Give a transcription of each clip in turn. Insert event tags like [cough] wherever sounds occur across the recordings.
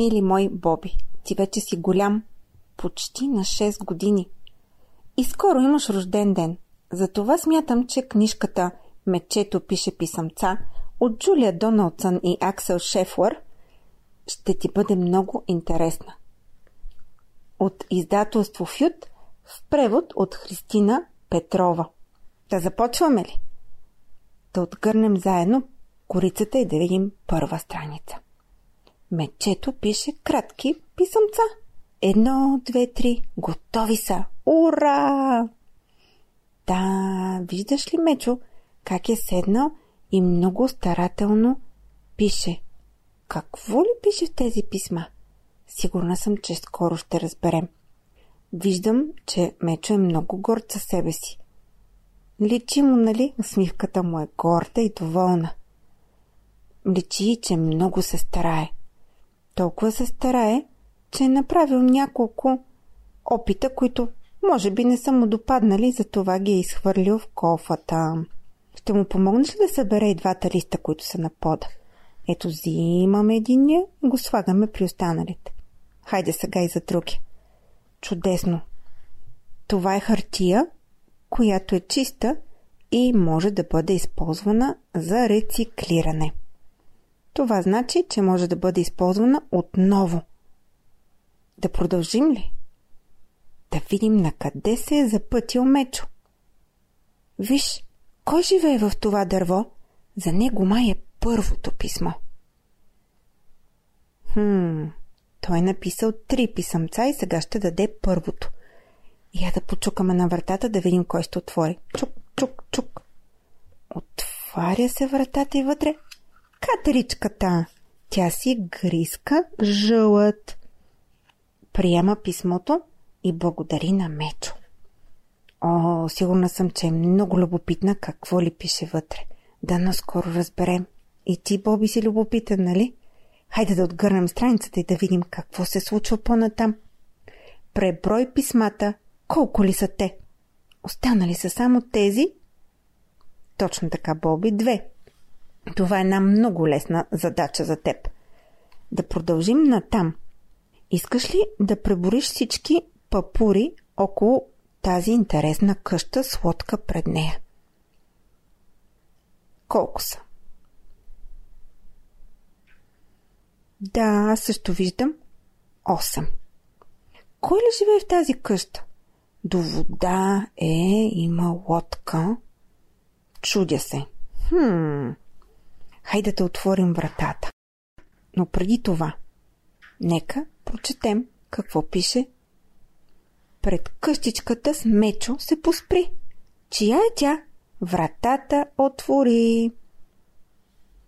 Мили мой Боби. Ти вече си голям. Почти на 6 години. И скоро имаш рожден ден. Затова смятам, че книжката Мечето пише писъмца от Джулия Доналдсън и Аксел Шефлър ще ти бъде много интересна. От издателство Фют в превод от Христина Петрова. Да започваме ли? Да отгърнем заедно корицата и да видим първа страница. Мечето пише кратки писъмца. Едно, две, три. Готови са. Ура! Да, виждаш ли, Мечо, как е седнал и много старателно пише. Какво ли пише в тези писма? Сигурна съм, че скоро ще разберем. Виждам, че Мечо е много горд със себе си. Личи му, нали? Усмивката му е горда и доволна. Личи, че много се старае. Толкова се старае, че е направил няколко опита, които може би не са му допаднали, затова ги е изхвърлил в кофата. Ще му помогнеш ли да събере и двата листа, които са на пода? Ето, взимаме единия и го слагаме при останалите. Хайде сега и за други. Чудесно! Това е хартия, която е чиста и може да бъде използвана за рециклиране. Това значи, че може да бъде използвана отново. Да продължим ли? Да видим на къде се е запътил Мечо. Виж, кой живее в това дърво? За него май е първото писмо. Хм, той е написал три писъмца и сега ще даде първото. Я да почукаме на вратата да видим кой ще отвори. Чук, чук, чук. Отваря се вратата и вътре. Катеричката! Тя си гриска жълът. Приема писмото и благодари на Мечо. О, сигурна съм, че е много любопитна какво ли пише вътре. Да наскоро разберем. И ти, Боби, си любопитен, нали? Хайде да отгърнем страницата и да видим какво се случва по-натам. Преброй писмата. Колко ли са те? Останали са само тези? Точно така, Боби. Две. Това е една много лесна задача за теб. Да продължим натам. Искаш ли да пребориш всички папури около тази интересна къща с лодка пред нея? Колко са? Да, аз също виждам. 8. Кой ли живее в тази къща? До вода е, има лодка. Чудя се. Хм. Хайде да отворим вратата. Но преди това, нека прочетем какво пише. Пред къщичката с мечо се поспри. Чия е тя? Вратата отвори.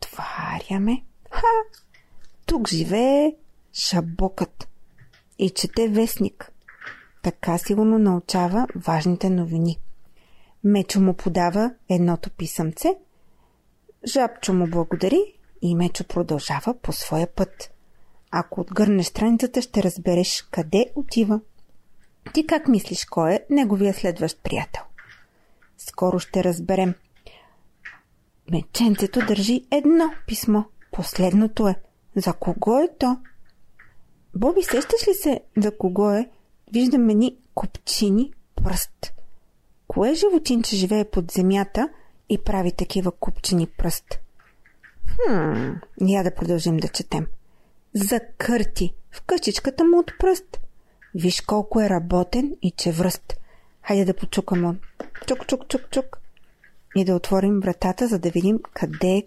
Тваряме. Ха! Тук живее шабокът и чете вестник. Така сигурно научава важните новини. Мечо му подава едното писъмце, Жабчо му благодари и Мечо продължава по своя път. Ако отгърнеш страницата, ще разбереш къде отива. Ти как мислиш, кой е неговия следващ приятел? Скоро ще разберем. Меченцето държи едно писмо. Последното е. За кого е то? Боби, сещаш ли се за кого е? Виждаме ни копчини пръст. Кое животинче живее под земята и прави такива купчини пръст? Хм, я да продължим да четем. За кърти в къщичката му от пръст. Виж колко е работен и чевръст. Хайде да почукаме. Чук, чук, чук, чук. И да отворим вратата, за да видим къде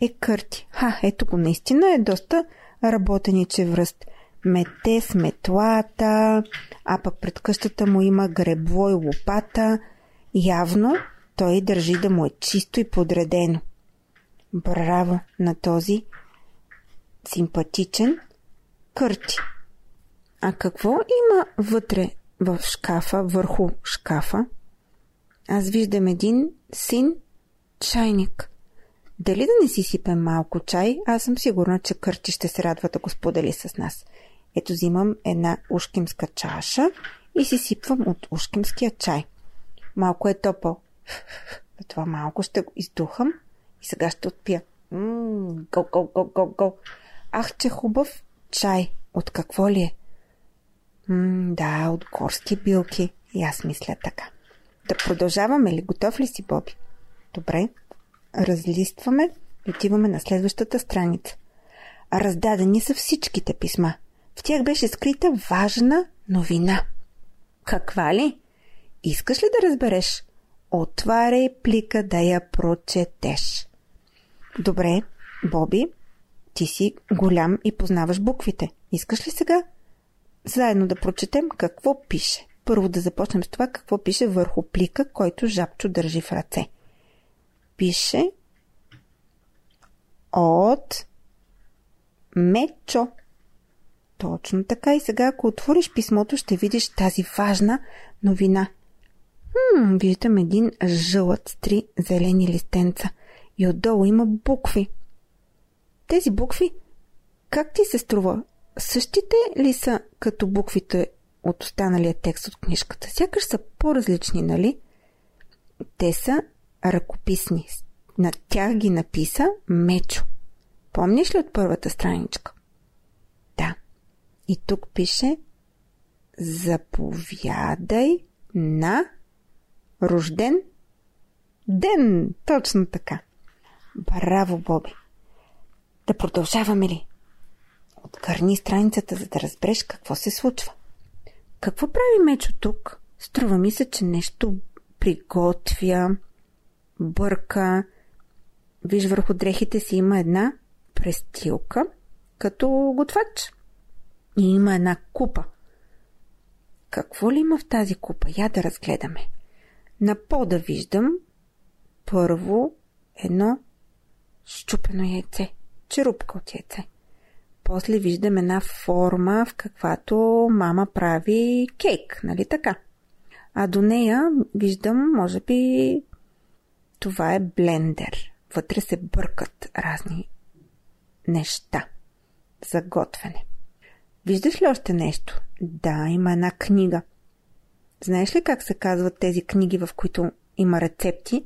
е кърти. Ха, ето го, наистина е доста работен и чевръст. Мете с метлата, а пък пред къщата му има гребло и лопата. Явно той държи да му е чисто и подредено. Браво на този симпатичен кърти. А какво има вътре в шкафа, върху шкафа? Аз виждам един син чайник. Дали да не си сипем малко чай? Аз съм сигурна, че Кърти ще се радва да го сподели с нас. Ето взимам една ушкимска чаша и си сипвам от ушкимския чай. Малко е топъл. Това малко ще го издухам и сега ще отпия. Гол, гол, гол, гол, гол. Ах, че хубав чай. От какво ли е? М, да, от горски билки. И аз мисля така. Да продължаваме ли? Готов ли си, Боби? Добре. Разлистваме и отиваме на следващата страница. Раздадени са всичките писма. В тях беше скрита важна новина. Каква ли? Искаш ли да разбереш? Отваряй плика да я прочетеш. Добре, Боби, ти си голям и познаваш буквите. Искаш ли сега? Заедно да прочетем какво пише. Първо да започнем с това какво пише върху плика, който жабчо държи в ръце. Пише от Мечо. Точно така и сега, ако отвориш писмото, ще видиш тази важна новина. Хм, виждам един жълът с три зелени листенца и отдолу има букви. Тези букви, как ти се струва? Същите ли са като буквите от останалия текст от книжката? Сякаш са по-различни, нали? Те са ръкописни. На тях ги написа Мечо. Помниш ли от първата страничка? Да. И тук пише Заповядай на рожден ден. Точно така. Браво, Боби. Да продължаваме ли? Откърни страницата, за да разбереш какво се случва. Какво прави Мечо тук? Струва ми се, че нещо приготвя, бърка. Виж, върху дрехите си има една престилка, като готвач. И има една купа. Какво ли има в тази купа? Я да разгледаме. На пода виждам първо едно щупено яйце, черупка от яйце. После виждам една форма, в каквато мама прави кейк, нали така? А до нея виждам, може би, това е блендер. Вътре се бъркат разни неща за готвене. Виждаш ли още нещо? Да, има една книга. Знаеш ли как се казват тези книги, в които има рецепти,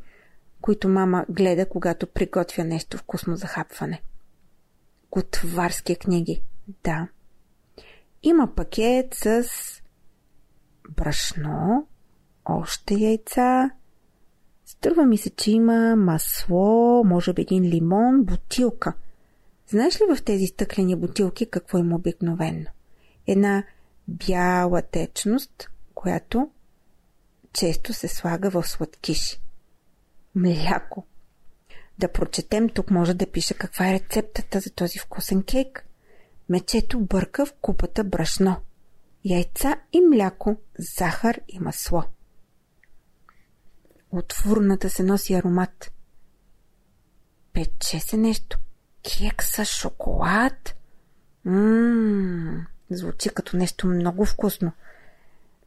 които мама гледа, когато приготвя нещо вкусно за хапване? Готварски книги. Да. Има пакет с брашно, още яйца. Струва ми се, че има масло, може би един лимон, бутилка – Знаеш ли в тези стъклени бутилки какво има обикновенно? Една бяла течност, която често се слага в сладкиши. Мляко. Да прочетем, тук може да пише каква е рецептата за този вкусен кейк. Мечето бърка в купата брашно, яйца и мляко, захар и масло. От фурната се носи аромат. Пече се нещо кек с шоколад. Ммм, звучи като нещо много вкусно.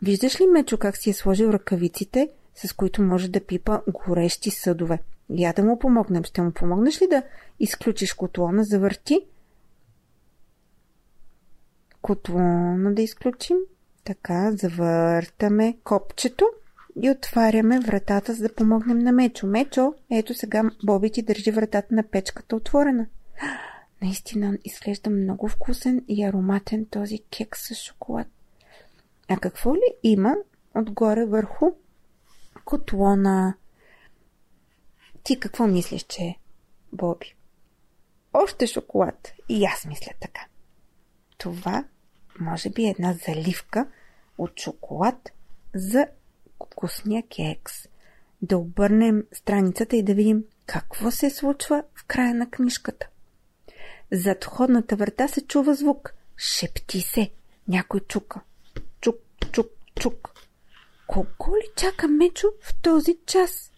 Виждаш ли, Мечо, как си е сложил ръкавиците, с които може да пипа горещи съдове? Я да му помогнем. Ще му помогнеш ли да изключиш котлона, завърти? Котлона да изключим. Така, завъртаме копчето и отваряме вратата, за да помогнем на Мечо. Мечо, ето сега Боби ти държи вратата на печката отворена. [gasps] Наистина изглежда много вкусен и ароматен този кек с шоколад. А какво ли има отгоре върху котлона? Ти какво мислиш, че е, Боби? Още шоколад. И аз мисля така. Това може би е една заливка от шоколад за вкусния кекс. Да обърнем страницата и да видим какво се случва в края на книжката. Зад входната врата се чува звук. Шепти се. Някой чука. Чук, чук. Колко ли чака Мечо в този час?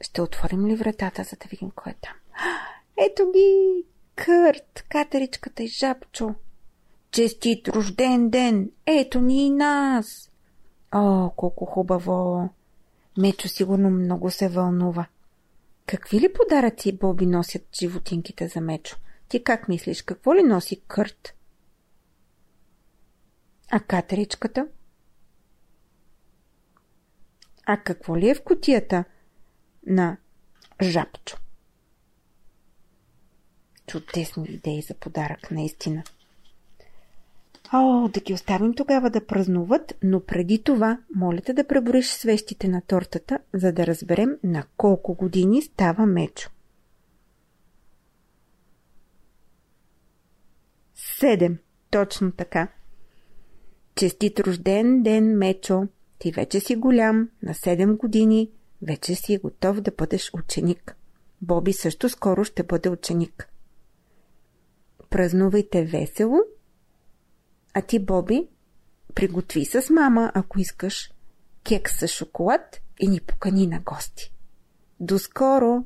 Ще отворим ли вратата, за да видим кой е там? [gasps] Ето ги! Кърт, катеричката и жабчо. Честит рожден ден! Ето ни и нас! О, колко хубаво! Мечо сигурно много се вълнува. Какви ли подаръци Боби носят животинките за Мечо? Ти как мислиш, какво ли носи Кърт? А катеричката? А какво ли е в котията на жабчо? Чудесни идеи за подарък, наистина. О, да ги оставим тогава да празнуват, но преди това, моля те да пребориш свещите на тортата, за да разберем на колко години става Мечо. Седем. Точно така. Честит рожден ден, Мечо! Ти вече си голям, на 7 години, вече си готов да бъдеш ученик. Боби също скоро ще бъде ученик. Празнувайте весело, а ти, Боби, приготви с мама, ако искаш, кекс с шоколад и ни покани на гости. До скоро!